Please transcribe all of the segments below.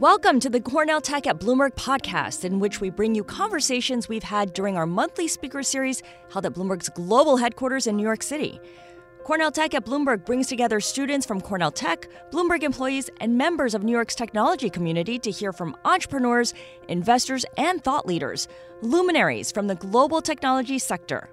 Welcome to the Cornell Tech at Bloomberg podcast, in which we bring you conversations we've had during our monthly speaker series held at Bloomberg's global headquarters in New York City. Cornell Tech at Bloomberg brings together students from Cornell Tech, Bloomberg employees, and members of New York's technology community to hear from entrepreneurs, investors, and thought leaders, luminaries from the global technology sector.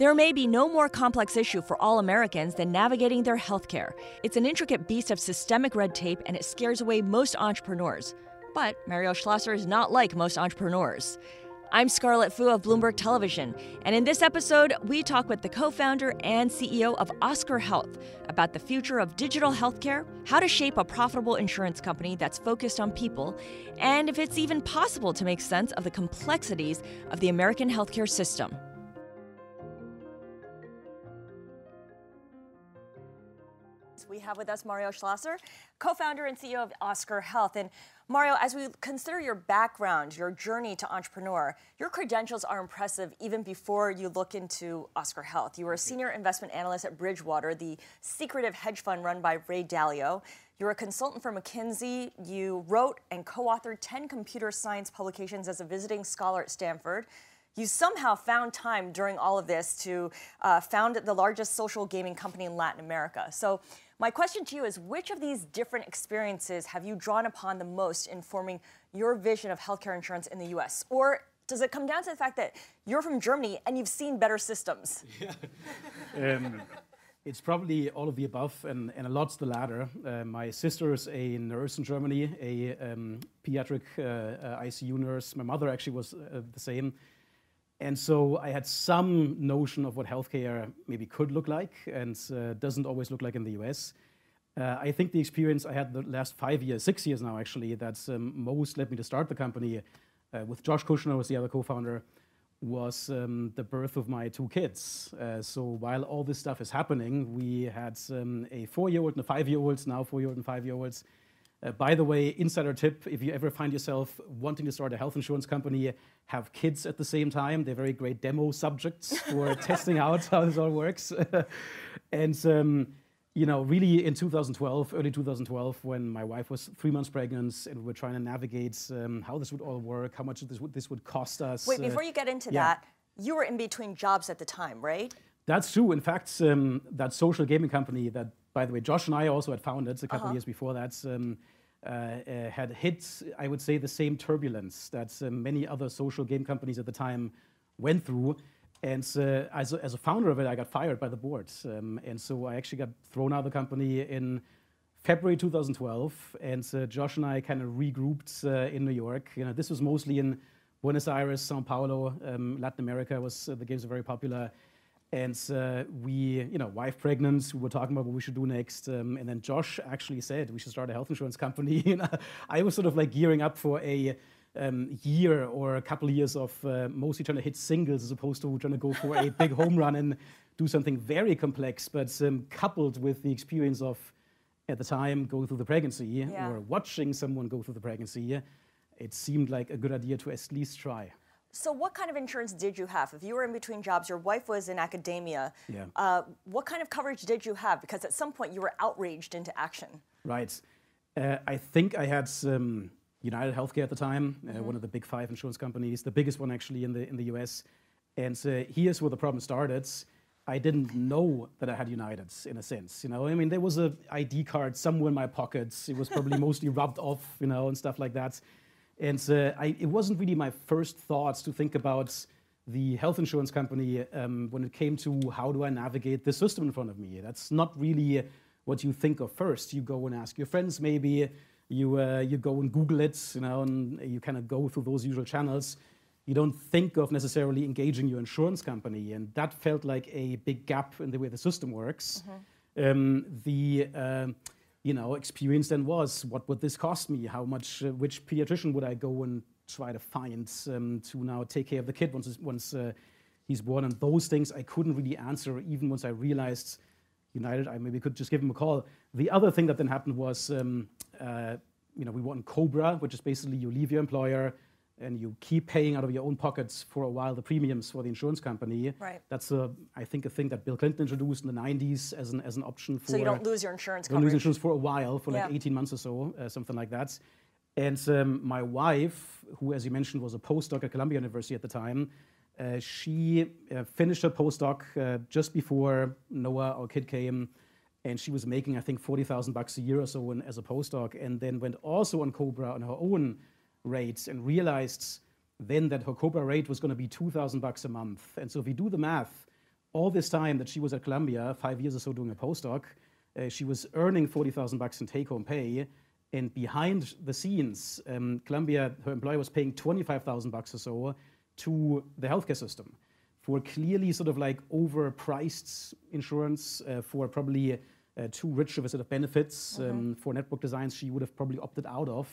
There may be no more complex issue for all Americans than navigating their healthcare. It's an intricate beast of systemic red tape and it scares away most entrepreneurs. But Mario Schlosser is not like most entrepreneurs. I'm Scarlet Fu of Bloomberg Television, and in this episode, we talk with the co founder and CEO of Oscar Health about the future of digital healthcare, how to shape a profitable insurance company that's focused on people, and if it's even possible to make sense of the complexities of the American healthcare system. We have with us Mario Schlosser, co founder and CEO of Oscar Health. And Mario, as we consider your background, your journey to entrepreneur, your credentials are impressive even before you look into Oscar Health. You were a senior investment analyst at Bridgewater, the secretive hedge fund run by Ray Dalio. You're a consultant for McKinsey. You wrote and co authored 10 computer science publications as a visiting scholar at Stanford you somehow found time during all of this to uh, found the largest social gaming company in Latin America. So my question to you is which of these different experiences have you drawn upon the most in forming your vision of healthcare insurance in the US? Or does it come down to the fact that you're from Germany and you've seen better systems? Yeah. um, it's probably all of the above and, and a lot's the latter. Uh, my sister is a nurse in Germany, a um, pediatric uh, uh, ICU nurse. My mother actually was uh, the same. And so I had some notion of what healthcare maybe could look like and uh, doesn't always look like in the US. Uh, I think the experience I had the last five years, six years now actually, that um, most led me to start the company uh, with Josh Kushner was the other co-founder, was um, the birth of my two kids. Uh, so while all this stuff is happening, we had um, a four-year-old and a five-year-old, now four-year-old and five-year-olds, uh, by the way, insider tip if you ever find yourself wanting to start a health insurance company, have kids at the same time. They're very great demo subjects for testing out how this all works. and, um, you know, really in 2012, early 2012, when my wife was three months pregnant and we were trying to navigate um, how this would all work, how much this would, this would cost us. Wait, before uh, you get into yeah. that, you were in between jobs at the time, right? That's true. In fact, um, that social gaming company that by the way, Josh and I also had founded a couple uh-huh. years before that. Um, uh, uh, had hit, I would say, the same turbulence that uh, many other social game companies at the time went through. And uh, as, a, as, a, founder of it, I got fired by the board. Um, and so I actually got thrown out of the company in February 2012. And uh, Josh and I kind of regrouped uh, in New York. You know, this was mostly in Buenos Aires, Sao Paulo, um, Latin America. Was the games were very popular. And uh, we, you know, wife pregnant, we were talking about what we should do next. Um, and then Josh actually said we should start a health insurance company. you know, I was sort of like gearing up for a um, year or a couple of years of uh, mostly trying to hit singles as opposed to trying to go for a big home run and do something very complex, but um, coupled with the experience of, at the time, going through the pregnancy yeah. or watching someone go through the pregnancy, it seemed like a good idea to at least try. So, what kind of insurance did you have? If you were in between jobs, your wife was in academia. Yeah. Uh, what kind of coverage did you have? Because at some point you were outraged into action. Right. Uh, I think I had um, United Healthcare at the time, uh, mm-hmm. one of the big five insurance companies, the biggest one actually in the in the US. And uh, here's where the problem started. I didn't know that I had United in a sense. You know, I mean, there was a ID card somewhere in my pockets. It was probably mostly rubbed off, you know, and stuff like that. And uh, I, it wasn't really my first thoughts to think about the health insurance company um, when it came to how do I navigate the system in front of me. That's not really what you think of first. You go and ask your friends, maybe you uh, you go and Google it, you know, and you kind of go through those usual channels. You don't think of necessarily engaging your insurance company, and that felt like a big gap in the way the system works. Mm-hmm. Um, the uh, you know, experience then was what would this cost me? How much, uh, which pediatrician would I go and try to find um, to now take care of the kid once, once uh, he's born? And those things I couldn't really answer even once I realized United, I maybe could just give him a call. The other thing that then happened was, um, uh, you know, we won Cobra, which is basically you leave your employer, and you keep paying out of your own pockets for a while the premiums for the insurance company. Right. That's a, I think, a thing that Bill Clinton introduced in the 90s as an, as an option for. So you don't lose your insurance coverage. Don't lose insurance for a while, for yeah. like 18 months or so, uh, something like that. And um, my wife, who, as you mentioned, was a postdoc at Columbia University at the time, uh, she uh, finished her postdoc uh, just before Noah, our kid, came, and she was making, I think, 40,000 bucks a year or so in, as a postdoc, and then went also on Cobra on her own rates and realized then that her Cobra rate was going to be 2,000 bucks a month. And so if you do the math, all this time that she was at Columbia, five years or so doing a postdoc, uh, she was earning 40,000 bucks in take-home pay, and behind the scenes, um, Columbia, her employer was paying 25,000 bucks or so to the healthcare system for clearly sort of like overpriced insurance, uh, for probably uh, too rich of a set of benefits, mm-hmm. um, for network designs she would have probably opted out of.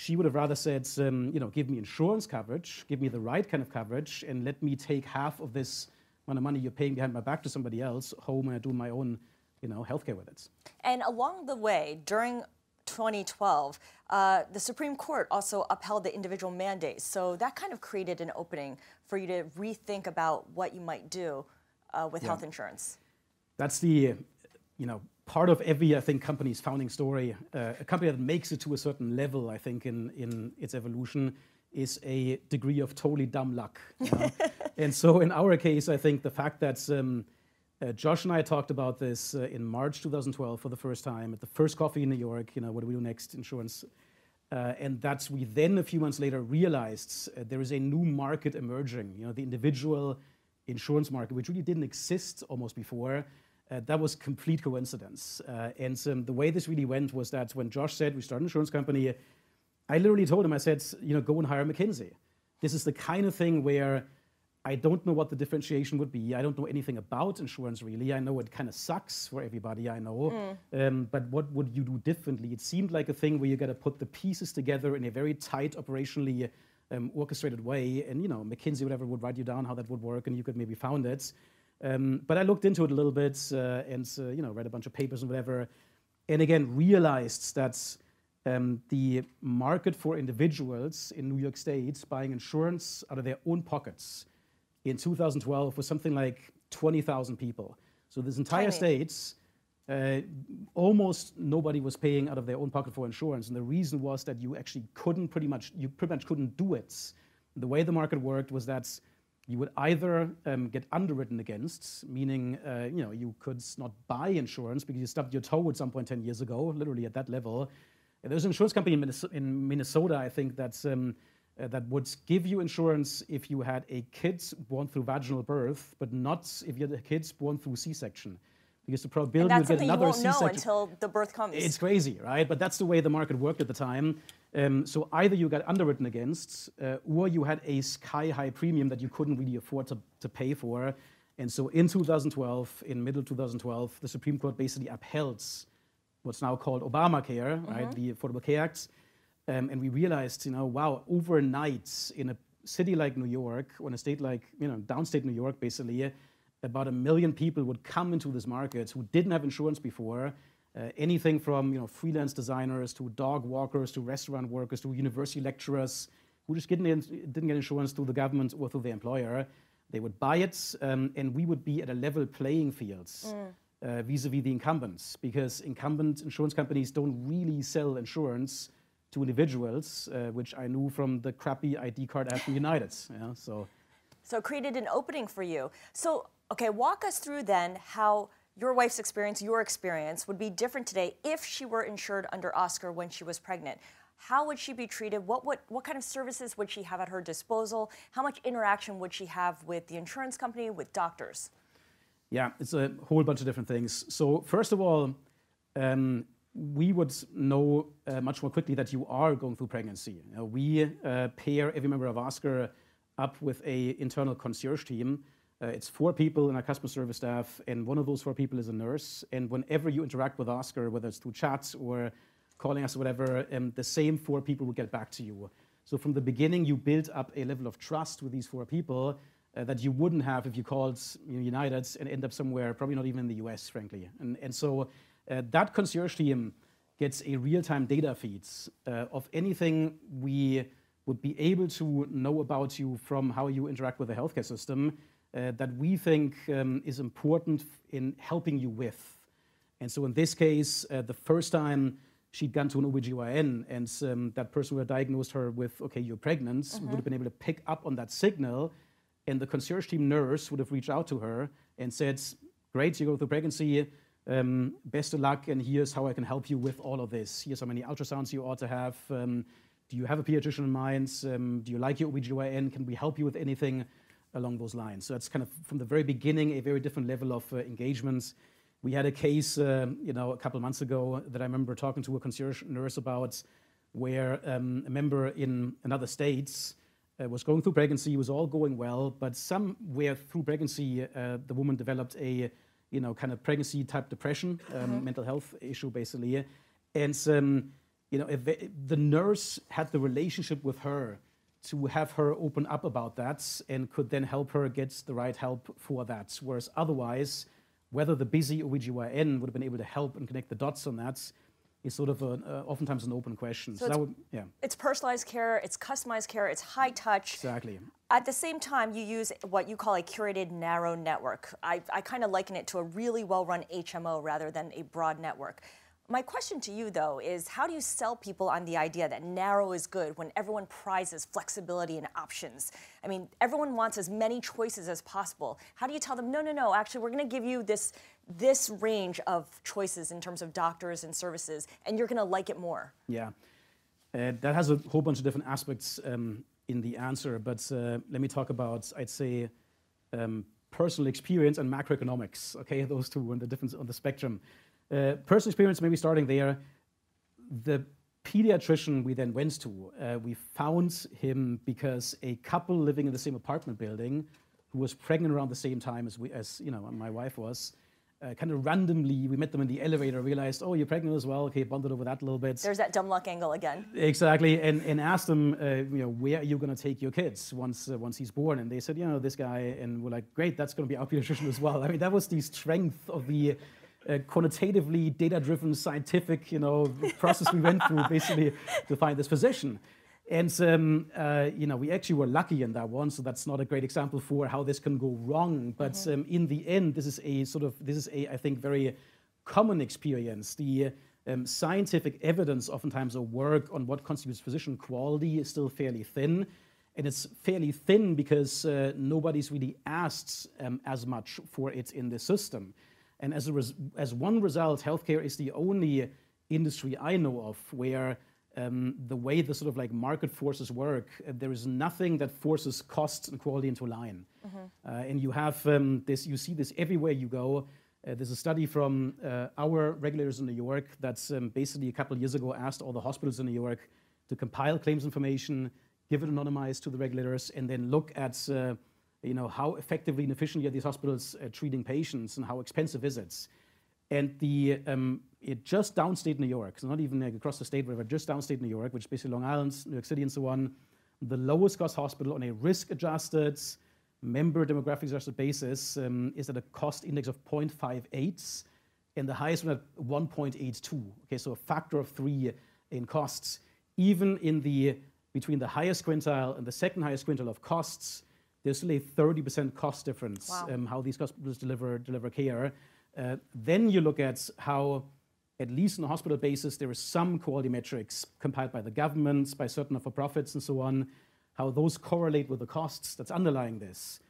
She would have rather said, um, you know, give me insurance coverage, give me the right kind of coverage, and let me take half of this amount of money you're paying behind my back to somebody else home and I do my own, you know, healthcare with it. And along the way, during 2012, uh, the Supreme Court also upheld the individual mandates. So that kind of created an opening for you to rethink about what you might do uh, with yeah. health insurance. That's the, you know, part of every, I think, company's founding story. Uh, a company that makes it to a certain level, I think, in, in its evolution is a degree of totally dumb luck. And so in our case, I think the fact that um, uh, Josh and I talked about this uh, in March 2012 for the first time at the first coffee in New York. You know, what do we do next? Insurance. And that we then a few months later realized there is a new market emerging. You know, the individual insurance market, which really didn't exist almost before. Uh, that was complete coincidence. Uh, and um, the way this really went was that when Josh said we start an insurance company, I literally told him, I said, you know, go and hire McKinsey. This is the kind of thing where I don't know what the differentiation would be. I don't know anything about insurance really. I know it kind of sucks for everybody I know. Mm. Um, but what would you do differently? It seemed like a thing where you got to put the pieces together in a very tight, operationally um, orchestrated way. And you know, McKinsey, whatever, would write you down how that would work, and you could maybe found it. Um, but I looked into it a little bit uh, and uh, you know read a bunch of papers and whatever, and again realized that um, the market for individuals in New York State buying insurance out of their own pockets in 2012 was something like 20,000 people. So this entire state, uh, almost nobody was paying out of their own pocket for insurance, and the reason was that you actually couldn't pretty much you pretty much couldn't do it. The way the market worked was that you would either um, get underwritten against, meaning uh, you know you could not buy insurance because you stubbed your toe at some point 10 years ago, literally at that level. There's an insurance company in Minnesota, in Minnesota I think, that's um, uh, that would give you insurance if you had a kid born through vaginal birth, but not if you had a kid born through C-section. Because the probability you get another C-section. know until the birth comes. It's crazy, right? But that's the way the market worked at the time. Um, so either you got underwritten against, uh, or you had a sky-high premium that you couldn't really afford to, to pay for. And so in 2012, in middle 2012, the Supreme Court basically upheld what's now called Obamacare, mm-hmm. right, the Affordable Care Act, um, and we realized, you know, wow, overnight in a city like New York, or in a state like, you know, downstate New York, basically, about a million people would come into this market who didn't have insurance before. Uh, anything from you know freelance designers to dog walkers to restaurant workers to university lecturers who just didn't, didn't get insurance through the government or through their employer. They would buy it, um, and we would be at a level playing field mm. uh, vis-a-vis the incumbents, because incumbent insurance companies don't really sell insurance to individuals, uh, which I knew from the crappy ID card had from United. Yeah, so. so it created an opening for you. So, okay, walk us through then how your wife's experience, your experience, would be different today if she were insured under Oscar when she was pregnant. How would she be treated? What, what, what kind of services would she have at her disposal? How much interaction would she have with the insurance company, with doctors? Yeah, it's a whole bunch of different things. So, first of all, um, we would know uh, much more quickly that you are going through pregnancy. We uh, pair every member of Oscar up with a internal concierge team. Uh, it's four people in our customer service staff, and one of those four people is a nurse. And whenever you interact with Oscar, whether it's through chats or calling us or whatever, um, the same four people will get back to you. So from the beginning, you build up a level of trust with these four people uh, that you wouldn't have if you called you know, United and end up somewhere, probably not even in the US, frankly. And, and so uh, that concierge team gets a real-time data feeds uh, of anything we would be able to know about you from how you interact with the healthcare system uh, that we think um, is important in helping you with. And so in this case, uh, the first time she'd gone to an OBGYN and um, that person would have diagnosed her with, okay, you're pregnant, mm-hmm. would have been able to pick up on that signal. And the concierge team nurse would have reached out to her and said, great, you go through pregnancy, um, best of luck, and here's how I can help you with all of this. Here's how many ultrasounds you ought to have. Um, do you have a pediatrician in mind? Um, do you like your OBGYN? Can we help you with anything along those lines? So that's kind of from the very beginning a very different level of uh, engagement. We had a case, uh, you know, a couple of months ago that I remember talking to a concierge nurse about, where um, a member in another state uh, was going through pregnancy, was all going well, but somewhere through pregnancy, uh, the woman developed a, you know, kind of pregnancy type depression, um, mm-hmm. mental health issue basically, and um, you know, the nurse had the relationship with her to have her open up about that and could then help her get the right help for that. Whereas otherwise, whether the busy OBGYN would have been able to help and connect the dots on that is sort of a, uh, oftentimes an open question. So, so it's, would, yeah. it's personalized care, it's customized care, it's high touch. Exactly. At the same time, you use what you call a curated narrow network. I, I kind of liken it to a really well run HMO rather than a broad network. My question to you, though, is how do you sell people on the idea that narrow is good when everyone prizes flexibility and options? I mean, everyone wants as many choices as possible. How do you tell them, no, no, no, actually, we're going to give you this, this range of choices in terms of doctors and services, and you're going to like it more? Yeah. Uh, that has a whole bunch of different aspects um, in the answer, but uh, let me talk about, I'd say, um, personal experience and macroeconomics. Okay, those two on the difference on the spectrum. Uh, personal experience, maybe starting there. The pediatrician we then went to, uh, we found him because a couple living in the same apartment building, who was pregnant around the same time as we, as you know, my wife was, uh, kind of randomly, we met them in the elevator, realized, oh, you're pregnant as well. Okay, bonded over that a little bit. There's that dumb luck angle again. Exactly, and, and asked them, uh, you know, where are you going to take your kids once uh, once he's born? And they said, you know, this guy, and we're like, great, that's going to be our pediatrician as well. I mean, that was the strength of the uh, quantitatively data-driven scientific, you know, process we went through basically to find this physician. And um, uh, you know, we actually were lucky in that one, so that's not a great example for how this can go wrong. But mm-hmm. um, in the end, this is a sort of this is a I think very common experience. The um, scientific evidence, oftentimes, of work on what constitutes physician quality is still fairly thin. And it's fairly thin because uh, nobody's really asked um, as much for it in the system. And as, res- as one result, healthcare is the only industry I know of where um, the way the sort of like market forces work, uh, there is nothing that forces costs and quality into line. Mm-hmm. Uh, and you have um, this, you see this everywhere you go. Uh, there's a study from uh, our regulators in New York that's um, basically a couple of years ago asked all the hospitals in New York to compile claims information, give it anonymized to the regulators, and then look at uh, you know, how effectively and efficiently are these hospitals uh, treating patients and how expensive is it? And the, um, it just downstate New York, so not even like across the state, but just downstate New York, which is basically Long Island, New York City, and so on, the lowest cost hospital on a risk adjusted, member demographic adjusted basis um, is at a cost index of 0.58, and the highest one at 1.82. Okay, so a factor of three in costs. Even in the between the highest quintile and the second highest quintile of costs, there's still a 30% cost difference wow. um, how these hospitals deliver, deliver care. Uh, then you look at how, at least on a hospital basis, there is some quality metrics compiled by the government, by certain for-profits and so on, how those correlate with the costs that's underlying this.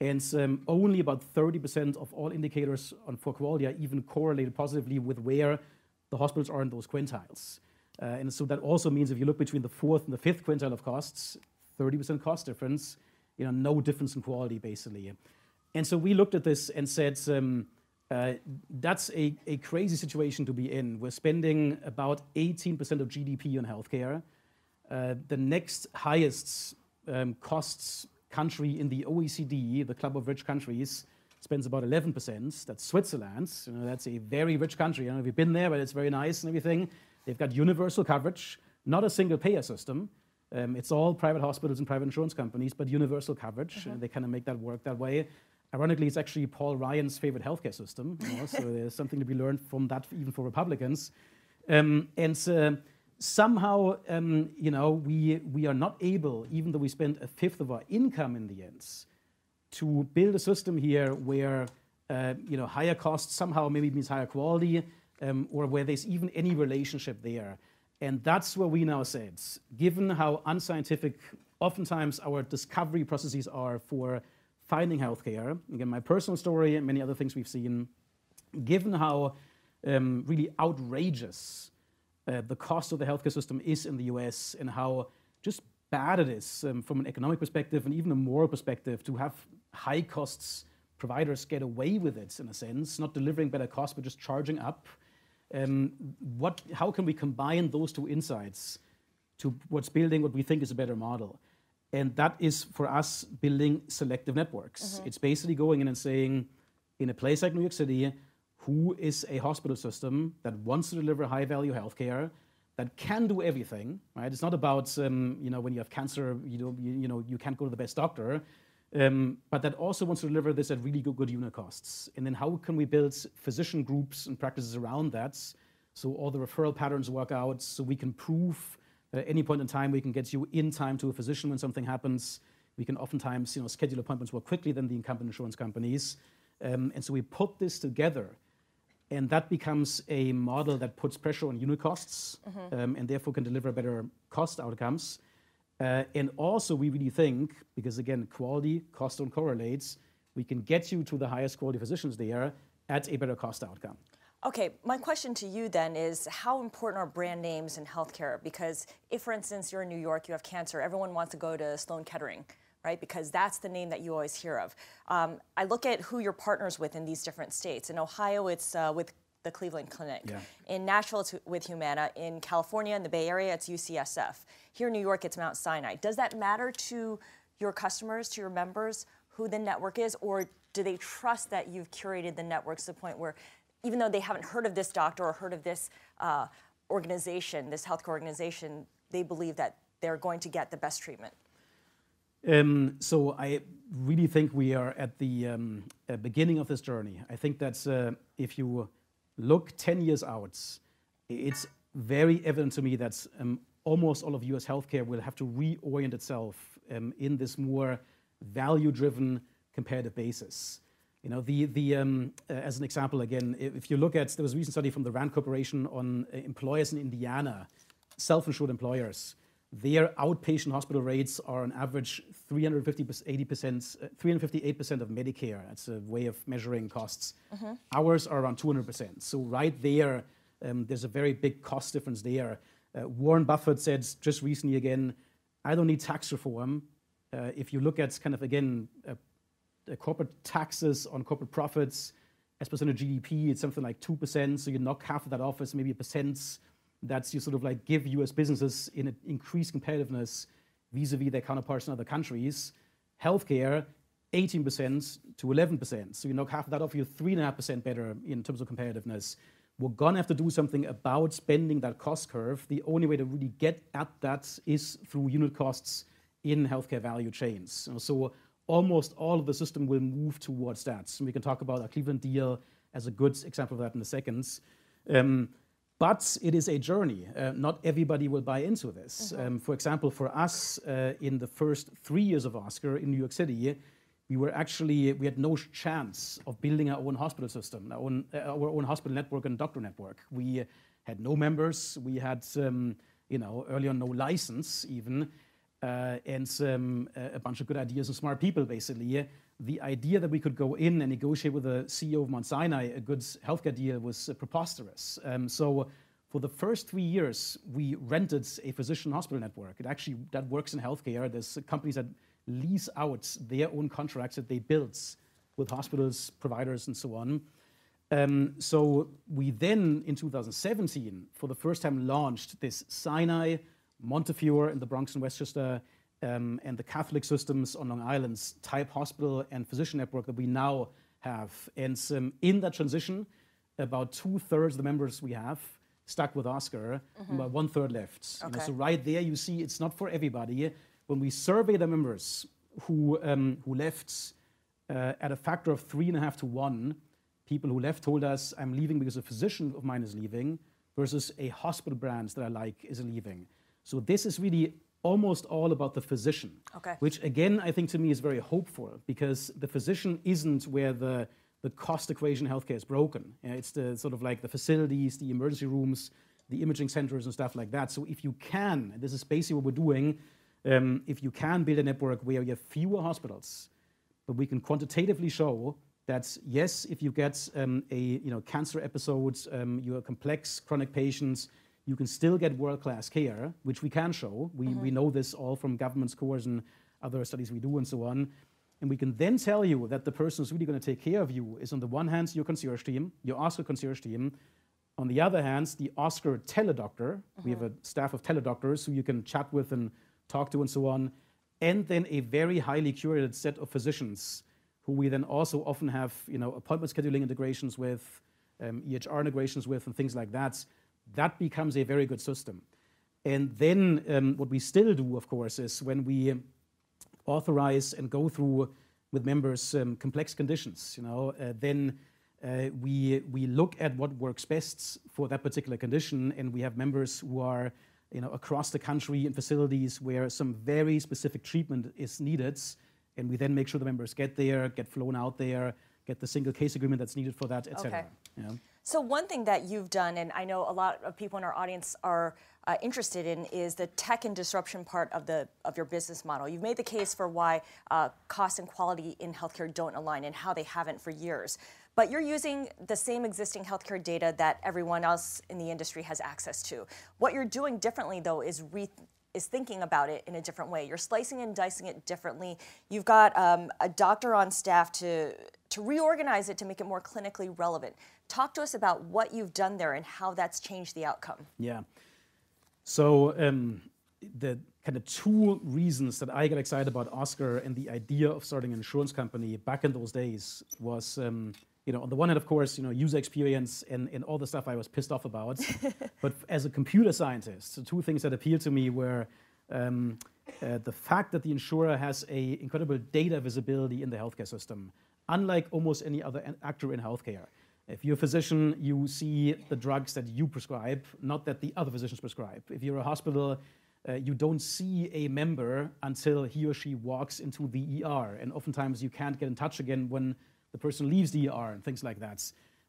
And um, only about 30% of all indicators on, for quality are even correlated positively with where the hospitals are in those quintiles. Uh, and so that also means if you look between the fourth and the fifth quintile of costs, 30% cost difference, you know, no difference in quality, basically. And so we looked at this and said, um, uh, that's a, a crazy situation to be in. We're spending about 18% of GDP on healthcare. Uh, the next highest um, costs country in the OECD, the Club of Rich Countries, spends about 11%. That's Switzerland. You know, that's a very rich country. I don't know if you've been there, but it's very nice and everything. They've got universal coverage, not a single payer system. Um, it's all private hospitals and private insurance companies, but universal coverage. Mm-hmm. Uh, they kind of make that work that way. Ironically, it's actually Paul Ryan's favorite healthcare system. You know, so there's something to be learned from that, even for Republicans. Um, and uh, somehow, um, you know, we, we are not able, even though we spend a fifth of our income in the end, to build a system here where, uh, you know, higher costs somehow maybe means higher quality, um, or where there's even any relationship there. And that's where we now said, given how unscientific oftentimes our discovery processes are for finding healthcare, again, my personal story and many other things we've seen, given how um, really outrageous uh, the cost of the healthcare system is in the US and how just bad it is um, from an economic perspective and even a moral perspective to have high costs providers get away with it in a sense, not delivering better costs, but just charging up. Um, what, how can we combine those two insights to what's building what we think is a better model? And that is for us building selective networks. Mm-hmm. It's basically going in and saying, in a place like New York City, who is a hospital system that wants to deliver high value healthcare, that can do everything, right? It's not about, um, you know, when you have cancer, you, know, you, you, know, you can't go to the best doctor, um, but that also wants to deliver this at really good, good unit costs. And then how can we build physician groups and practices around that so all the referral patterns work out, so we can prove that at any point in time we can get you in time to a physician when something happens. We can oftentimes, you know, schedule appointments more quickly than the incumbent insurance companies. Um, and so we put this together and that becomes a model that puts pressure on unit costs mm-hmm. um, and therefore can deliver better cost outcomes. Uh, and also, we really think, because again, quality, cost don't correlate, we can get you to the highest quality physicians there at a better cost outcome. Okay, my question to you then is how important are brand names in healthcare? Because if, for instance, you're in New York, you have cancer, everyone wants to go to Sloan Kettering right? Because that's the name that you always hear of. Um, I look at who you're partners with in these different states. In Ohio, it's uh, with the Cleveland Clinic. Yeah. In Nashville, it's with Humana. In California, in the Bay Area, it's UCSF. Here in New York, it's Mount Sinai. Does that matter to your customers, to your members, who the network is, or do they trust that you've curated the networks to the point where, even though they haven't heard of this doctor or heard of this uh, organization, this healthcare organization, they believe that they're going to get the best treatment? Um, so I really think we are at the um, uh, beginning of this journey. I think that uh, if you look 10 years out, it's very evident to me that um, almost all of US healthcare will have to reorient itself um, in this more value-driven comparative basis. You know, the, the, um, uh, as an example, again, if you look at, there was a recent study from the RAND Corporation on uh, employers in Indiana, self-insured employers their outpatient hospital rates are on average 350 80%, uh, 358% of Medicare. That's a way of measuring costs. Mm-hmm. Ours are around 200%. So right there, um, there's a very big cost difference there. Uh, Warren Buffett said just recently again, I don't need tax reform. Uh, if you look at kind of again uh, corporate taxes on corporate profits as percent of GDP, it's something like two percent. So you knock half of that off, it's maybe a percent that's you sort of like give US businesses in increased competitiveness vis-a-vis their counterparts in other countries. Healthcare, 18% to 11%. So you knock half that off, you're 3.5% better in terms of competitiveness. We're gonna have to do something about spending that cost curve. The only way to really get at that is through unit costs in healthcare value chains. So almost all of the system will move towards that. And we can talk about our Cleveland deal as a good example of that in a second. Um, but it is a journey. Uh, not everybody will buy into this. Mm-hmm. Um, for example, for us, uh, in the first three years of Oscar in New York City, we were actually we had no chance of building our own hospital system, our own, uh, our own hospital network and doctor network. We had no members. We had, um, you know, early on no license even, uh, and um, a bunch of good ideas and smart people basically the idea that we could go in and negotiate with the CEO of Mount Sinai a good healthcare deal was preposterous. Um, so for the first three years, we rented a physician hospital network. It actually that works in healthcare. There's companies that lease out their own contracts that they built with hospitals, providers, and so on. Um, so we then, in 2017, for the first time, launched this Sinai, Montefiore in the Bronx and Westchester um, and the Catholic systems on Long Island's type hospital and physician network that we now have. And um, in that transition, about two thirds of the members we have stuck with Oscar, mm-hmm. and about one third left. Okay. You know, so right there, you see it's not for everybody. When we survey the members who um, who left uh, at a factor of three and a half to one, people who left told us, "I'm leaving because a physician of mine is leaving," versus a hospital brand that I like is leaving. So this is really almost all about the physician. Okay. Which again, I think to me is very hopeful because the physician isn't where the, the cost equation in healthcare is broken. It's the sort of like the facilities, the emergency rooms, the imaging centers, and stuff like that. So if you can, and this is basically what we're doing, um, if you can build a network where you have fewer hospitals, but we can quantitatively show that yes, if you get um, a you know cancer episodes, um, you are complex chronic patients, you can still get world-class care, which we can show. We, mm-hmm. we know this all from government scores and other studies we do and so on. And we can then tell you that the person who's really going to take care of you is on the one hand your concierge team, your Oscar concierge team. On the other hand, the Oscar teledoctor. Mm-hmm. We have a staff of teledoctors who you can chat with and talk to and so on. And then a very highly curated set of physicians who we then also often have you know, appointment scheduling integrations with, um, EHR integrations with, and things like that. That becomes a very good system. And then um, what we still do, of course, is when we authorize and go through with members um, complex conditions. You know, uh, then uh, we we look at what works best for that particular condition, and we have members who are you know across the country in facilities where some very specific treatment is needed, and we then make sure the members get there, get flown out there, get the single case agreement that's needed for that, etc. Okay. You know? So one thing that you've done, and I know a lot of people in our audience are uh, interested in, is the tech and disruption part of the of your business model. You've made the case for why uh, cost and quality in healthcare don't align, and how they haven't for years. But you're using the same existing healthcare data that everyone else in the industry has access to. What you're doing differently, though, is re- is thinking about it in a different way. You're slicing and dicing it differently. You've got um, a doctor on staff to to reorganize it to make it more clinically relevant. Talk to us about what you've done there and how that's changed the outcome. Yeah. So um, the kind of two reasons that I got excited about Oscar and the idea of starting an insurance company back in those days was, um, you know, on the one hand, of course, you know, user experience and, and all the stuff I was pissed off about. but as a computer scientist, the two things that appealed to me were um, uh, the fact that the insurer has a incredible data visibility in the healthcare system unlike almost any other actor in healthcare. If you're a physician, you see the drugs that you prescribe, not that the other physicians prescribe. If you're a hospital, uh, you don't see a member until he or she walks into the ER. And oftentimes you can't get in touch again when the person leaves the ER and things like that.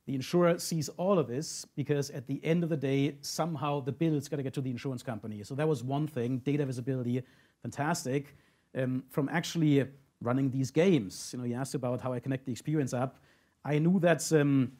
The insurer sees all of this because at the end of the day, somehow the bill is going to get to the insurance company. So that was one thing data visibility, fantastic. Um, from actually running these games. You know, you asked about how I connect the experience up. I knew that um,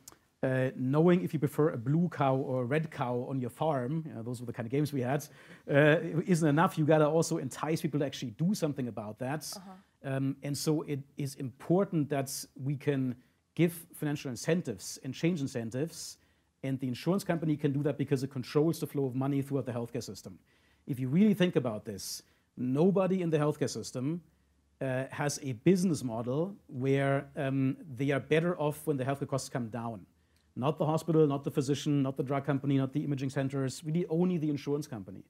uh, knowing if you prefer a blue cow or a red cow on your farm, you know, those were the kind of games we had, uh, isn't enough. You gotta also entice people to actually do something about that. Uh-huh. Um, and so it is important that we can give financial incentives and change incentives. And the insurance company can do that because it controls the flow of money throughout the healthcare system. If you really think about this, nobody in the healthcare system uh, has a business model where um, they are better off when the healthcare costs come down. Not the hospital, not the physician, not the drug company, not the imaging centers, really only the insurance company.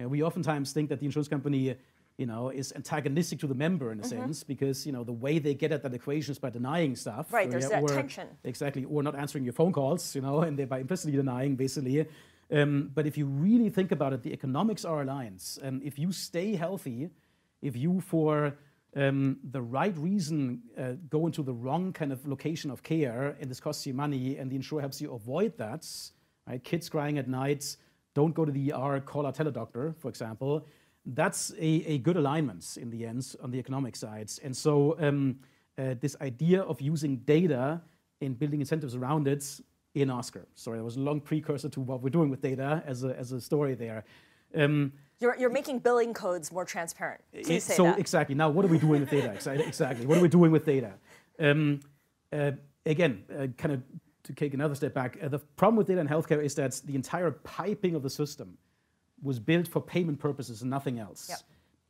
Uh, we oftentimes think that the insurance company you know, is antagonistic to the member in a mm-hmm. sense because you know the way they get at that equation is by denying stuff. Right, there's yeah, that or, tension. Exactly, or not answering your phone calls, you know, and thereby implicitly denying basically. Um, but if you really think about it, the economics are aligned. and if you stay healthy, if you for um, the right reason uh, go into the wrong kind of location of care and this costs you money and the insurer helps you avoid that, right? Kids crying at night, don't go to the ER, call a teledoctor, for example. That's a, a good alignment in the end on the economic sides. And so um, uh, this idea of using data and building incentives around it in Oscar. Sorry, that was a long precursor to what we're doing with data as a, as a story there. Um, you're, you're making billing codes more transparent. Say so that. exactly. Now, what are we doing with data? exactly. What are we doing with data? Um, uh, again, uh, kind of to take another step back, uh, the problem with data in healthcare is that the entire piping of the system was built for payment purposes and nothing else. Yep.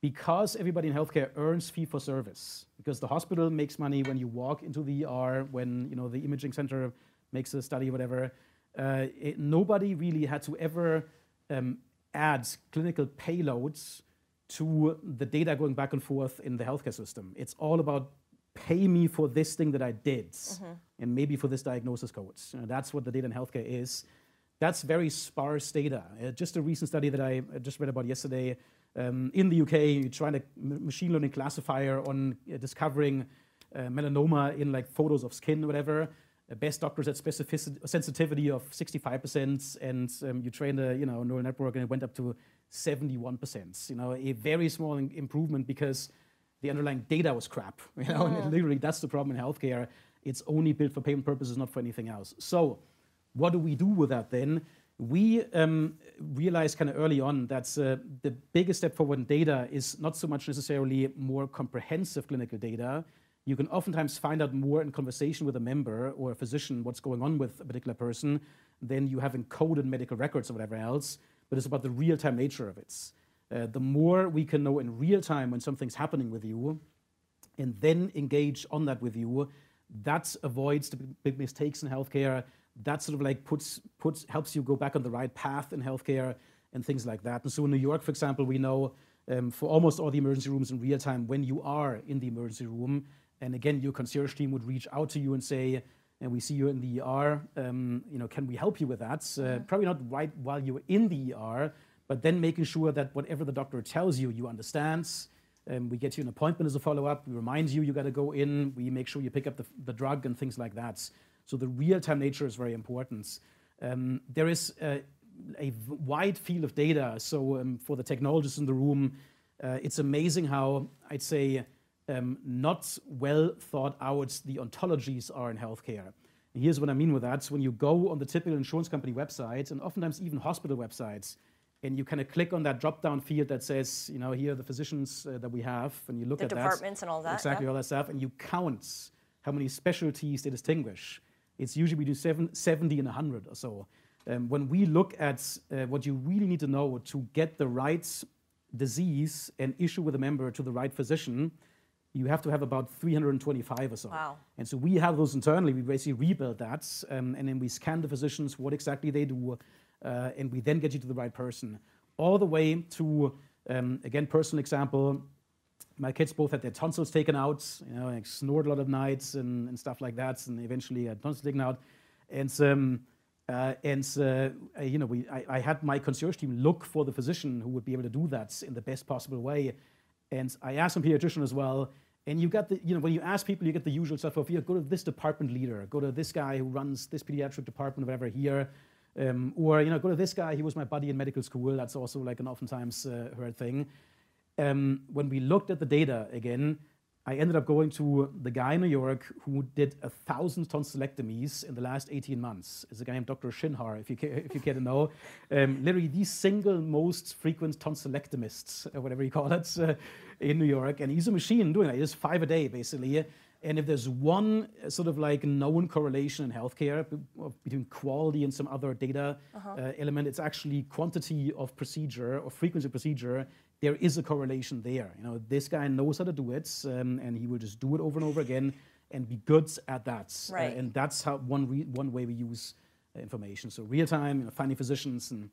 Because everybody in healthcare earns fee for service, because the hospital makes money when you walk into the ER, when you know the imaging center makes a study, whatever. Uh, it, nobody really had to ever um, adds clinical payloads to the data going back and forth in the healthcare system. It's all about pay me for this thing that I did, mm-hmm. and maybe for this diagnosis codes. You know, that's what the data in healthcare is. That's very sparse data. Uh, just a recent study that I just read about yesterday um, in the UK, You trying a machine learning classifier on uh, discovering uh, melanoma in like photos of skin, whatever. Uh, best doctors had specificity, sensitivity of 65%, and um, you trained a you know neural network, and it went up to 71%. You know, a very small improvement because the underlying data was crap. You know, mm. and literally that's the problem in healthcare. It's only built for payment purposes, not for anything else. So, what do we do with that then? We um, realized kind of early on that uh, the biggest step forward in data is not so much necessarily more comprehensive clinical data. You can oftentimes find out more in conversation with a member or a physician what's going on with a particular person than you have encoded medical records or whatever else. But it's about the real time nature of it. Uh, the more we can know in real time when something's happening with you, and then engage on that with you, that avoids the big mistakes in healthcare. That sort of like puts puts helps you go back on the right path in healthcare and things like that. And so in New York, for example, we know um, for almost all the emergency rooms in real time when you are in the emergency room, and again, your concierge team would reach out to you and say, and we see you in the ER, um, you know, can we help you with that? Uh, mm-hmm. Probably not right while you're in the ER, but then making sure that whatever the doctor tells you, you understand. Um, we get you an appointment as a follow up. We remind you you got to go in. We make sure you pick up the, the drug and things like that. So the real time nature is very important. Um, there is a, a, wide field of data. So um, for the technologists in the room, uh, it's amazing how I'd say um, not well thought out the ontologies are in healthcare. And here's what I mean with that. So when you go on the typical insurance company websites and oftentimes even hospital websites, and you kind of click on that drop-down field that says, you know, here are the physicians uh, that we have, and you look the at departments that, and all that, exactly yeah. all that stuff, and you count how many specialties they distinguish. It's usually between seven, 70 and 100 or so. Um, when we look at uh, what you really need to know to get the right disease and issue with a member to the right physician, you have to have about 325 or so. Wow. And so we have those internally. We basically rebuild that, um, and then we scan the physicians, what exactly they do, uh, and we then get you to the right person. All the way to, um, again, personal example, my kids both had their tonsils taken out, you know, like snored a lot of nights and, and stuff like that, and eventually had tonsils taken out. And, um, uh, and uh, you know, we, I, I, had my concierge team look for the physician who would be able to do that in the best possible way. And I asked some pediatrician as well, and you got the, you know, when you ask people, you get the usual stuff of, you go to this department leader, go to this guy who runs this pediatric department, whatever, here. Um, or you know, go to this guy. He was my buddy in medical school. That's also like an oftentimes uh, heard thing. Um, when we looked at the data again, I ended up going to the guy in New York who did a thousand tonsillectomies in the last 18 months. It's a guy named Dr. Shinhar, if you care, if you care to know. Um, literally the single most frequent tonsillectomists, or whatever you call it, uh, in New York. And he's a machine doing that. He does five a day, basically. And if there's one uh, sort of like known correlation in healthcare between quality and some other data uh-huh. uh, element, it's actually quantity of procedure or frequency of procedure. There is a correlation there. You know, this guy knows how to do it, um, and he will just do it over and over again and be good at that. Uh, right. Uh, and that's how one re- one way we use uh, information. So real time, you know, finding physicians and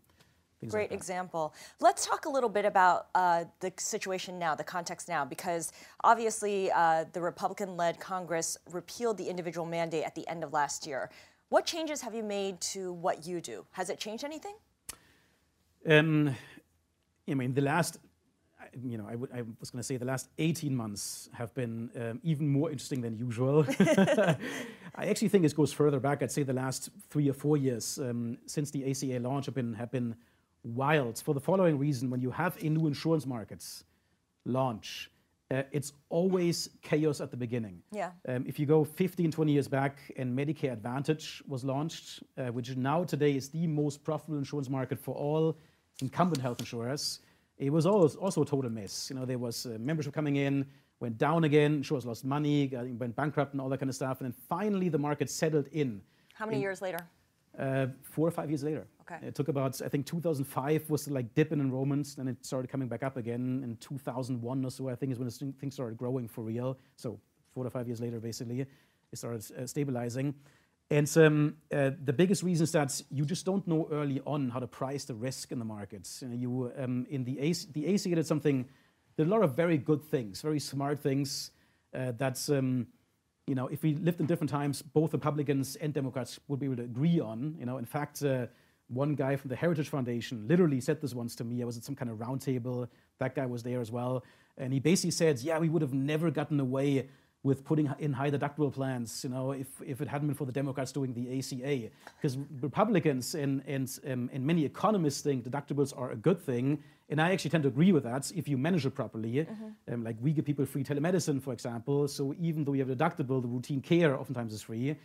Things Great like example. Let's talk a little bit about uh, the situation now, the context now, because obviously uh, the Republican led Congress repealed the individual mandate at the end of last year. What changes have you made to what you do? Has it changed anything? Um, I mean, the last, you know, I, was going to say the last 18 months have been um, even more interesting than usual. I actually think it goes further back. I'd say the last three or four years um, since the ACA launch have been have been wild for the following reason. When you have a new insurance markets launch, uh, it's always chaos at the beginning. Yeah. Um, if you go 15, 20 years back and Medicare Advantage was launched, uh, which now today is the most profitable insurance market for all incumbent health insurers, it was also a total mess. You know, there was uh, membership coming in, went down again, insurers lost money, got, went bankrupt and all that kind of stuff. And then finally the market settled in. How many in, years later? Uh, four or five years later. Okay. It took about, I think 2005 was the like dip in enrollments, then it started coming back up again. In 2001 or so, I think is when things started growing for real. So four to five years later, basically, it started uh, stabilizing. And um, uh, the biggest reason is that you just don't know early on how to price the risk in the markets. You, know, you um, in the AC, the ACA did something, did a lot of very good things, very smart things. Uh, that's um, you know, if we lived in different times, both Republicans and Democrats would be able to agree on. You know, in fact, uh, one guy from the Heritage Foundation literally said this once to me. I was at some kind of roundtable. That guy was there as well, and he basically said, "Yeah, we would have never gotten away with putting in high deductible plans, you know, if, if it hadn't been for the Democrats doing the ACA. Because Republicans and, and, um, and many economists think deductibles are a good thing. And I actually tend to agree with that if you manage it properly. Mm-hmm. Um, like we give people free telemedicine, for example. So even though you have a deductible, the routine care oftentimes is free.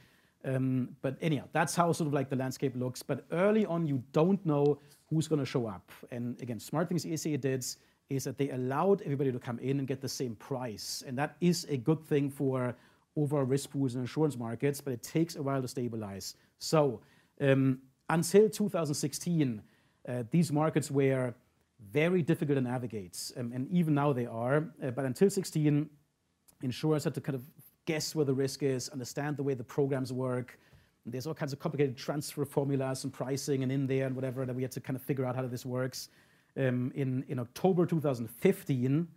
Um, but anyhow, that's how sort of like the landscape looks. But early on, you don't know who's going to show up. And again, smart things the ACA did is that they allowed everybody to come in and get the same price. And that is a good thing for overall risk pools and insurance markets, but it takes a while to stabilize. So um, until 2016, uh, these markets were very difficult to navigate. Um, and even now they are. Uh, but until 16, insurers had to kind of guess where the risk is, understand the way the programs work. There's all kinds of complicated transfer formulas and pricing and in there and whatever that we had to kind of figure out how this works. Um, in, in October 2015,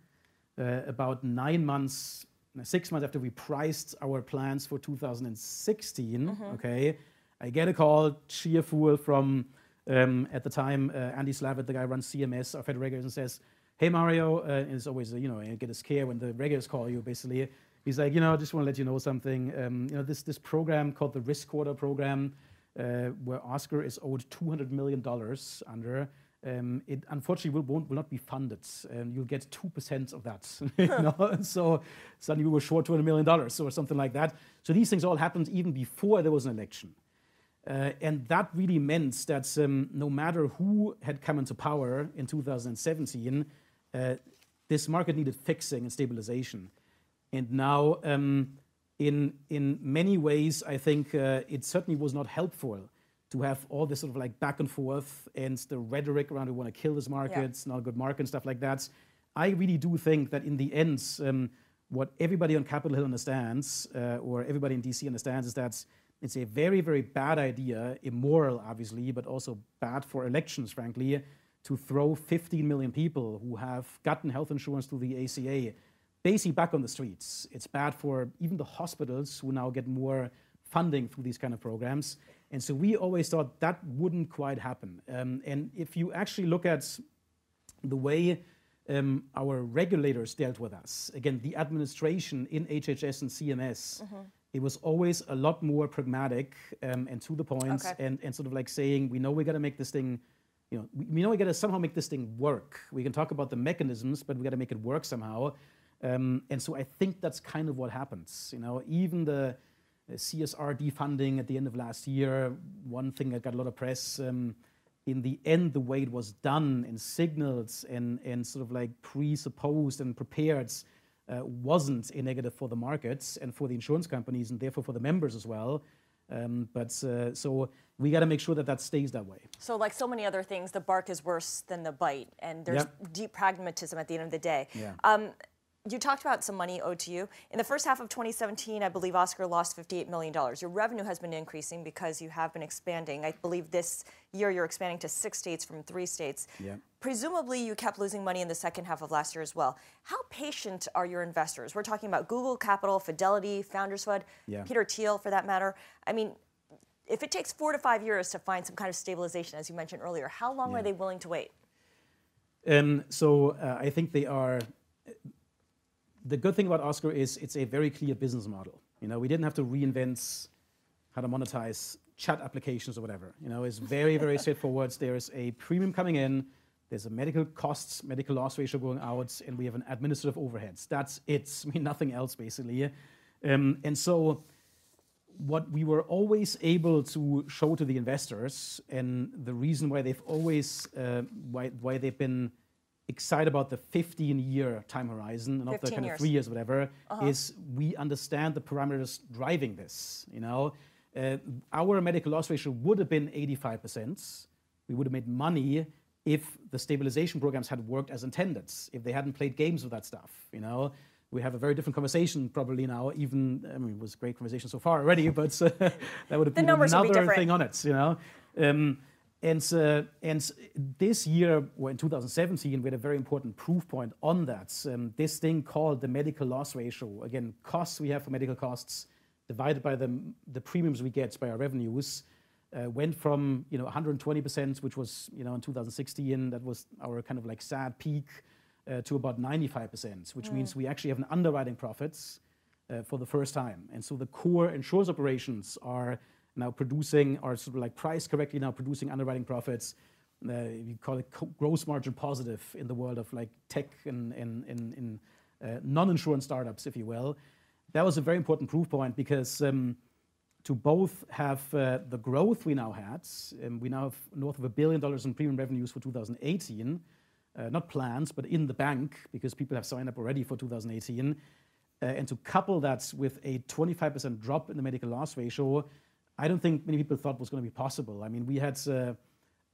uh, about nine months, six months after we priced our plans for 2016, mm-hmm. okay, I get a call, cheerful from, um, at the time, uh, Andy Slavitt, the guy who runs CMS, our federal regulators, and says, hey, Mario, uh, and it's always, you know, you get a scare when the regulators call you, basically. He's like, you know, I just want to let you know something. Um, you know, this, this program called the Risk Corridor Program, uh, where Oscar is owed $200 million under, um, it unfortunately will, won't, will not be funded. and you'll get 2% of that. you know? So suddenly we were short $200 million or something like that. So these things all happened even before there was an election. Uh, and that really meant that um, no matter who had come into power in 2017, uh, this market needed fixing and stabilization. And now, um, in, in many ways, I think uh, it certainly was not helpful to have all this sort of like back and forth and the rhetoric around we want to kill this market, yeah. it's not a good market and stuff like that. I really do think that in the end, um, what everybody on Capitol Hill understands, uh, or everybody in DC understands, is that it's a very, very bad idea, immoral, obviously, but also bad for elections, frankly, to throw 15 million people who have gotten health insurance through the ACA basically back on the streets. It's bad for even the hospitals who now get more funding through these kind of programs. And so we always thought that wouldn't quite happen. Um, and if you actually look at the way um, our regulators dealt with us, again, the administration in HHS and CMS, mm-hmm. it was always a lot more pragmatic um, and to the point okay. and, and sort of like saying, we know we got to make this thing you know, we, we know we got to somehow make this thing work. We can talk about the mechanisms, but we got to make it work somehow. Um, and so I think that's kind of what happens. You know, even the, CSR defunding at the end of last year, one thing that got a lot of press. Um, in the end, the way it was done in signals and, and sort of like presupposed and prepared uh, wasn't a negative for the markets and for the insurance companies and therefore for the members as well. Um, but uh, so we got to make sure that that stays that way. So, like so many other things, the bark is worse than the bite, and there's yep. deep pragmatism at the end of the day. Yeah. Um, you talked about some money owed to you. In the first half of 2017, I believe Oscar lost $58 million. Your revenue has been increasing because you have been expanding. I believe this year you're expanding to six states from three states. Yeah. Presumably, you kept losing money in the second half of last year as well. How patient are your investors? We're talking about Google Capital, Fidelity, Founders Fund, yeah. Peter Thiel for that matter. I mean, if it takes four to five years to find some kind of stabilization, as you mentioned earlier, how long yeah. are they willing to wait? Um, so uh, I think they are the good thing about Oscar is it's a very clear business model. You know, we didn't have to reinvent how to monetize chat applications or whatever. You know, it's very, very straightforward. There's a premium coming in, there's a medical costs, medical loss ratio going out, and we have an administrative overheads. That's it. I mean, nothing else basically. Um, and so, what we were always able to show to the investors, and the reason why they've always uh, why why they've been excited about the 15 year time horizon, not the kind years. of three years, or whatever, uh-huh. is we understand the parameters driving this. You know, uh, our medical loss ratio would have been 85%. We would have made money if the stabilization programs had worked as intended, if they hadn't played games with that stuff. You know, we have a very different conversation probably now. Even I mean, it was a great conversation so far already, but uh, that would have been another thing on it. You know. Um, and, uh, and this year, or in 2017, we had a very important proof point on that. Um, this thing called the medical loss ratio, again, costs we have for medical costs divided by the, the premiums we get by our revenues, uh, went from you know 120%, which was you know in 2016, that was our kind of like sad peak, uh, to about 95%, which mm. means we actually have an underwriting profits for the first time. And so the core insurance operations are now producing, are sort of like priced correctly now producing underwriting profits. Uh, you call it gross margin positive in the world of like tech and uh, non-insurance startups, if you will. That was a very important proof point because um, to both have uh, the growth we now had, um, we now have north of a $1 billion in premium revenues for 2018, not plans, but in the bank because people have signed up already for 2018. And to couple that with a 25% drop in the medical loss ratio, I don't think many people thought was going to be possible. I mean, we had uh,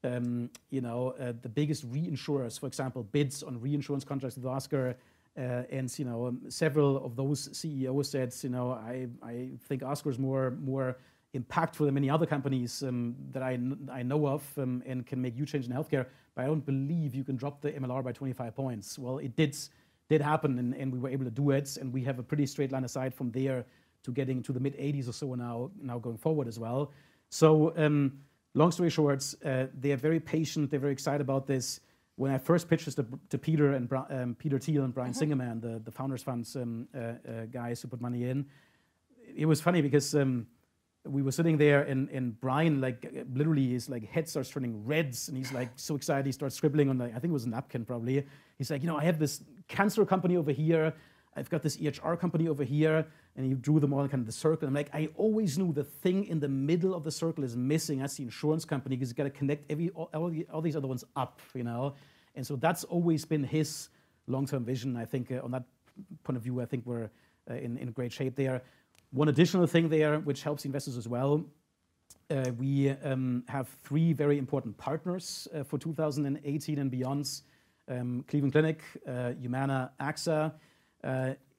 um, you know, uh, the biggest reinsurers, for example, bids on reinsurance contracts with Oscar. Uh, and you know, um, several of those CEOs said, you know, I I think Oscar is more more impactful than many other companies um, that I know of and can make huge change in healthcare. But I don't believe you can drop the MLR by 25 points. Well, it did happen, and we were able to do it. And we have a pretty straight line aside from there to getting to the mid-80s or so now now going forward as well. So um, long story short, uh, they are very patient. They're very excited about this. When I first pitched this to Peter and um, Peter Thiel and Brian mm-hmm. Singerman, the the Founders Fund um, uh, uh, guys who put money in, it was funny because we were sitting there, and and Brian like literally, his like head starts turning red. And he's like so excited. He starts scribbling on, the, I think it was a napkin probably. He's like, you know, I have this cancer company over here. I've got this EHR company over here. And he drew them all in kind of the circle. I'm like, I always knew the thing in the middle of the circle is missing. That's the insurance company because you've got to connect every all these other ones up. You know. And so that's always been his long-term vision. I think uh, on that point of view, I think we're uh, in great shape there. One additional thing there, which helps investors as well, uh, we um, have three very important partners for 2018 and beyond: um, Cleveland Clinic, Humana, AXA.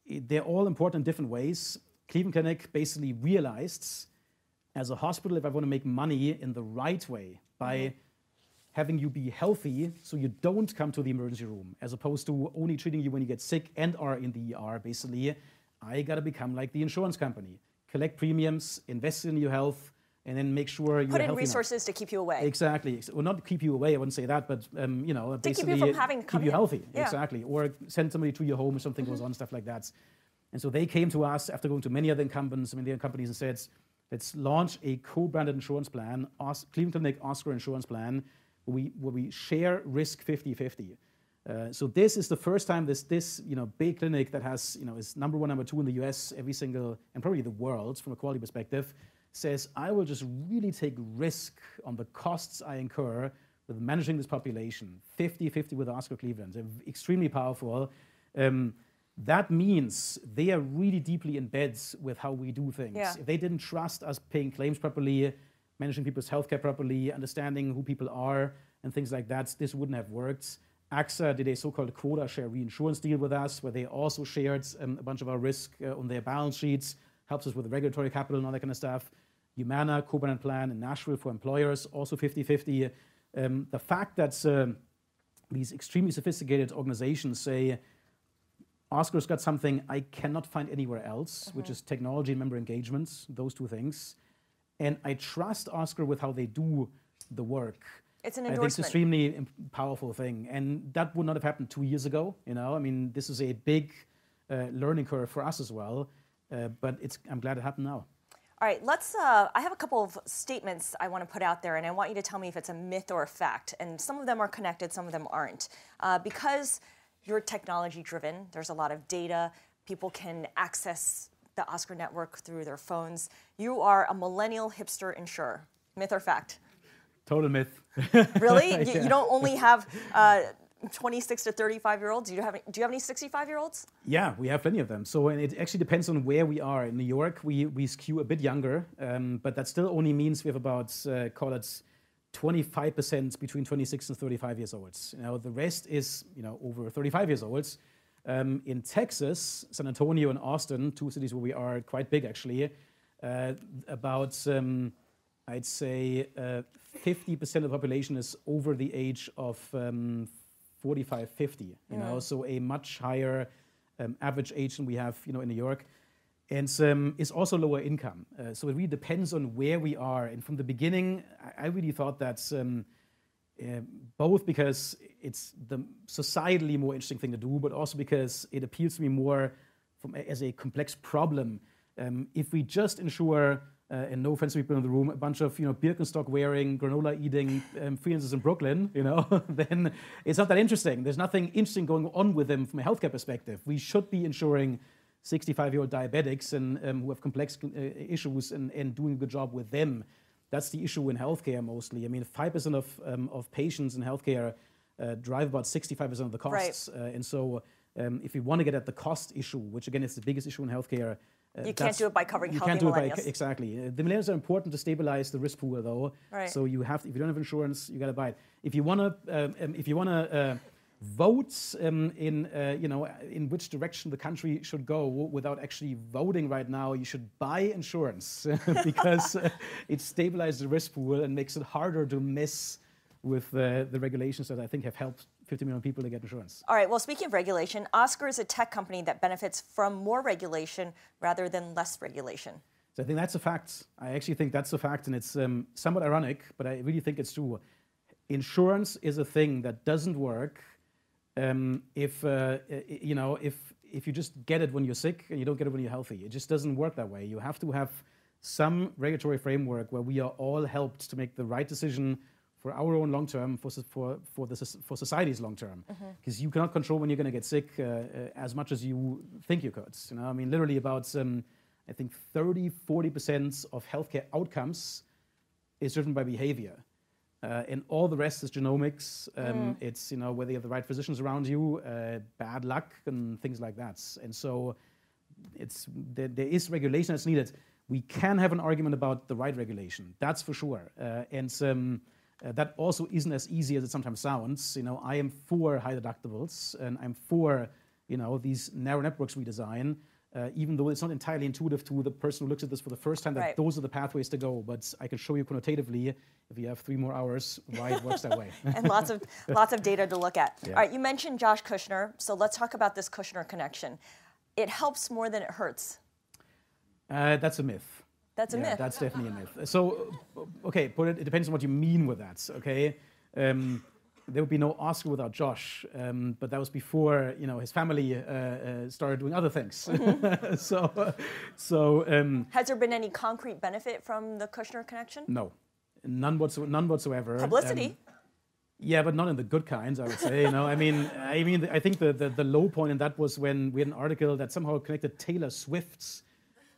They're all important in different ways. Cleveland Clinic basically realized as a hospital, if I want to make money in the right way by having you be healthy so you don't come to the emergency room, as opposed to only treating you when you get sick and are in the ER, basically, I got to become like the insurance company, collect premiums, invest in your health, and then make sure you're Put in resources to keep you away. Exactly. Well, not keep you away, I wouldn't say that, but um, basically keep you from having to come keep you in. healthy. Yeah. Exactly. Or send somebody to your home if something goes mm-hmm. on, stuff like that. And so they came to us after going to many other incumbents, many other companies, and said, let's launch a co-branded insurance plan, Cleveland Clinic Oscar Insurance Plan, where we share risk 50-50. Uh, so this is the first time this this you know big clinic that has you know is number one, number two in the U.S., every single, and probably the world from a quality perspective, says, I will just really take risk on the costs I incur with managing this population, 50-50 with Oscar Cleveland. They're extremely powerful. Um, that means they are really deeply in bed with how we do things. Yeah. If they didn't trust us paying claims properly, managing people's healthcare properly, understanding who people are, and things like that, this wouldn't have worked. AXA did a so-called quota share reinsurance deal with us, where they also shared um, a bunch of our risk uh, on their balance sheets, helps us with regulatory capital and all that kind of stuff. Humana, co-branded plan in Nashville for employers, also 50-50. Um, the fact that uh, these extremely sophisticated organizations say, Oscar's got something I cannot find anywhere else, uh-huh. which is technology and member engagements, those two things. And I trust Oscar with how they do the work. It's an I think it's an endorsement. extremely powerful thing. And that would not have happened two years ago. You know, I mean, this is a big uh, learning curve for us as well. Uh, but I'm glad it happened now. All right, let's. Uh, I have a couple of statements I want to put out there, and I want you to tell me if it's a myth or a fact. And some of them are connected, some of them aren't. Because you're technology-driven, there's a lot of data. People can access the Oscar network through their phones. You are a millennial hipster insurer. Myth or fact? Total myth. Really? You- Yeah. You don't only have 26 to 35-year-olds. Do you have any 65-year-olds? Yeah, we have plenty of them. So and it actually depends on where we are. In New York, we skew a bit younger, um, but that still only means we have about, uh, call it 25% between 26 and 35 years old. The rest is you know over 35 years old. Um, in Texas, San Antonio and Austin, two cities where we are quite big actually, uh, about, um, I'd say uh, 50% of the population is over the age of 45, 50. So a much higher um, average age than we have you know, in New York. And um, it's also lower income. Uh, so it really depends on where we are. And from the beginning, I really thought that um, uh, both because it's the societally more interesting thing to do, but also because it appeals to me more from, as a complex problem. Um, if we just insure uh, and no offense to people in the room, a bunch of you know Birkenstock wearing, granola eating um, freelancers in Brooklyn, you know, then it's not that interesting. There's nothing interesting going on with them from a healthcare perspective. We should be ensuring 65-year-old diabetics and um, who have complex uh, issues and, and doing a good job with them. That's the issue in healthcare mostly. I mean, 5% of, um, of patients in healthcare uh, drive about 65% of the costs. Right. Uh, and so um, if we want to get at the cost issue, which again is the biggest issue in healthcare, you can't do it by covering you can't do millennials. it by exactly. Uh, the millennials are important to stabilize the risk pool, though. Right. So you have, to, if you don't have insurance, you got to buy it. If you want to, um, um, if you want to uh, vote um, in, uh, you know, in which direction the country should go without actually voting right now, you should buy insurance because uh, it stabilizes the risk pool and makes it harder to mess with uh, the regulations that I think have helped 50 million people to get insurance. All right, well, speaking of regulation, Oscar is a tech company that benefits from more regulation rather than less regulation. So I think that's a fact. I actually think that's a fact, and it's um, somewhat ironic, but I really think it's true. Insurance is a thing that doesn't work um, if uh, you know if if you just get it when you're sick and you don't get it when you're healthy. It just doesn't work that way. You have to have some regulatory framework where we are all helped to make the right decision for our own long term, for, for, for, the, for society's long term. Because mm-hmm. you cannot control when you're going to get sick uh, uh, as much as you think you could. You know, I mean, literally about, um, I think 30, 40% of healthcare outcomes is driven by behavior. Uh, and all the rest is genomics. Um, mm. It's you know whether you have the right physicians around you, uh, bad luck, and things like that. And so, it's there, there is regulation that's needed. We can have an argument about the right regulation, that's for sure. Uh, and um, uh, that also isn't as easy as it sometimes sounds. You know, I am for high deductibles and I'm for you know these narrow networks we design. Uh, even though it's not entirely intuitive to the person who looks at this for the first time that right. those are the pathways to go. But I can show you quantitatively, if you have three more hours, why it works that way. and lots of lots of data to look at. Yeah. All right, you mentioned Josh Kushner, so let's talk about this Kushner connection. It helps more than it hurts. Uh, that's a myth. That's a yeah, myth. That's definitely a myth. So, okay, but it, it depends on what you mean with that. Okay, um, there would be no Oscar without Josh, um, but that was before you know his family uh, uh, started doing other things. Mm-hmm. so, so um, has there been any concrete benefit from the Kushner connection? No, none whatsoever. None whatsoever. Publicity. Um, yeah, but not in the good kinds, I would say. You know, I mean, I mean, I think the, the, the low point in that was when we had an article that somehow connected Taylor Swift's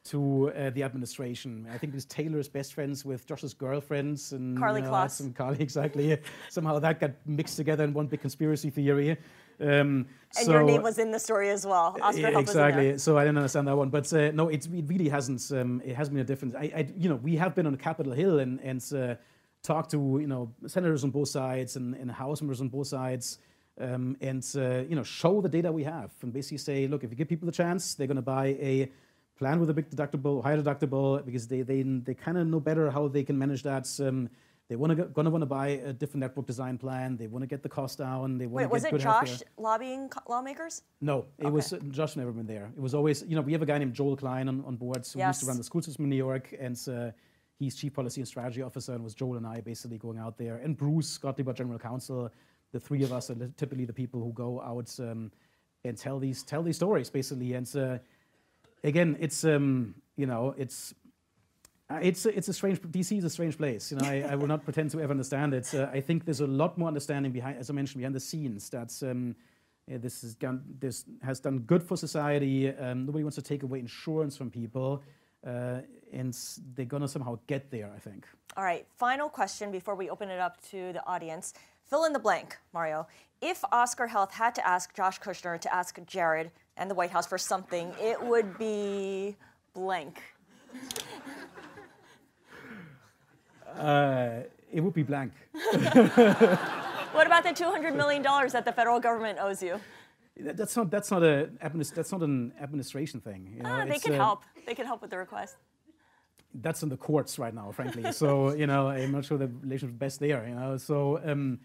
to uh, the administration. I think this Taylor is best friends with Josh's girlfriends and Karlie uh, Kloss. And Karlie, exactly. Somehow that got mixed together in one big conspiracy theory. Um, and so, your name was in the story as well. Oscar yeah, exactly. So I didn't understand that one, but uh, no, it, it, really hasn't. Um, it has been a difference. I, I, you know, we have been on Capitol Hill and and uh, talked to you know senators on both sides and, and House members on both sides. Um, and uh, you know, show the data we have, and basically say, look, if you give people the chance, they're going to buy a plan with a big deductible, high deductible, because they they, they kind of know better how they can manage that. Um, they want to gonna want to buy a different network design plan. They want to get the cost down. They want to get was it Josh healthcare. lobbying lawmakers? No, it okay. was uh, Josh never been there. It was always you know we have a guy named Joel Klein on, on board who yes. used to run the school system in New York, and uh, he's chief policy and strategy officer, and was Joel and I basically going out there, and Bruce Gottlieb, our general counsel. The three of us are typically the people who go out um, and tell these tell these stories basically, and. Uh, again, it's um, you know, it's uh, it's a, it's a strange. DC is a strange place. You know, I, I will not pretend to ever understand it. Uh, I think there's a lot more understanding behind, as I mentioned, behind the scenes. That's um, yeah, this has done this has done good for society. Um, nobody wants to take away insurance from people, uh, and they're gonna somehow get there. I think. All right. Final question before we open it up to the audience. Fill in the blank, Mario. If Oscar Health had to ask Josh Kushner to ask Jared and the White House for something, it would be blank. Uh, it would be blank. what about the $200 million that the federal government owes you? That's not, that's not, a, that's not an administration thing. You know? ah, they can uh, help. They can help with the request. That's in the courts right now, frankly. so, you know, I'm not sure the relationship is best there, you know. So, um,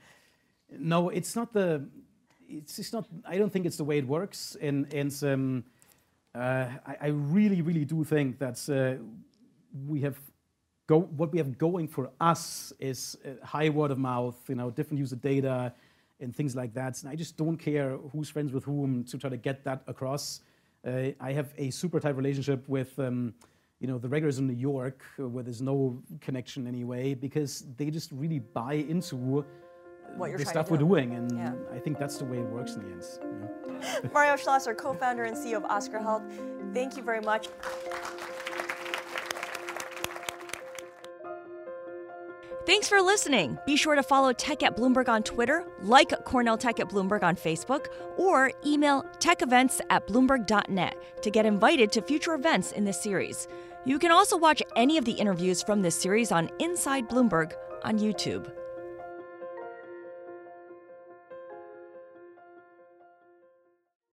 no, it's not the, it's just not. I don't think it's the way it works. And and um, uh, I, I, really, really do think that uh, we have go. What we have going for us is uh, high word of mouth. You know, different user data and things like that. And I just don't care who's friends with whom to try to get that across. Uh, I have a super tight relationship with. Um, you know the regulars in New York, uh, where there's no connection anyway, because they just really buy into the stuff we're doing, and yeah. I think that's the way it works in the end. Yeah. Mario Schlosser, co-founder and CEO of Oscar Health, thank you very much. Thanks for listening. Be sure to follow Tech at Bloomberg on Twitter, like Cornell Tech at Bloomberg on Facebook, or email techevents at bloomberg.net to get invited to future events in this series. You can also watch any of the interviews from this series on Inside Bloomberg on YouTube.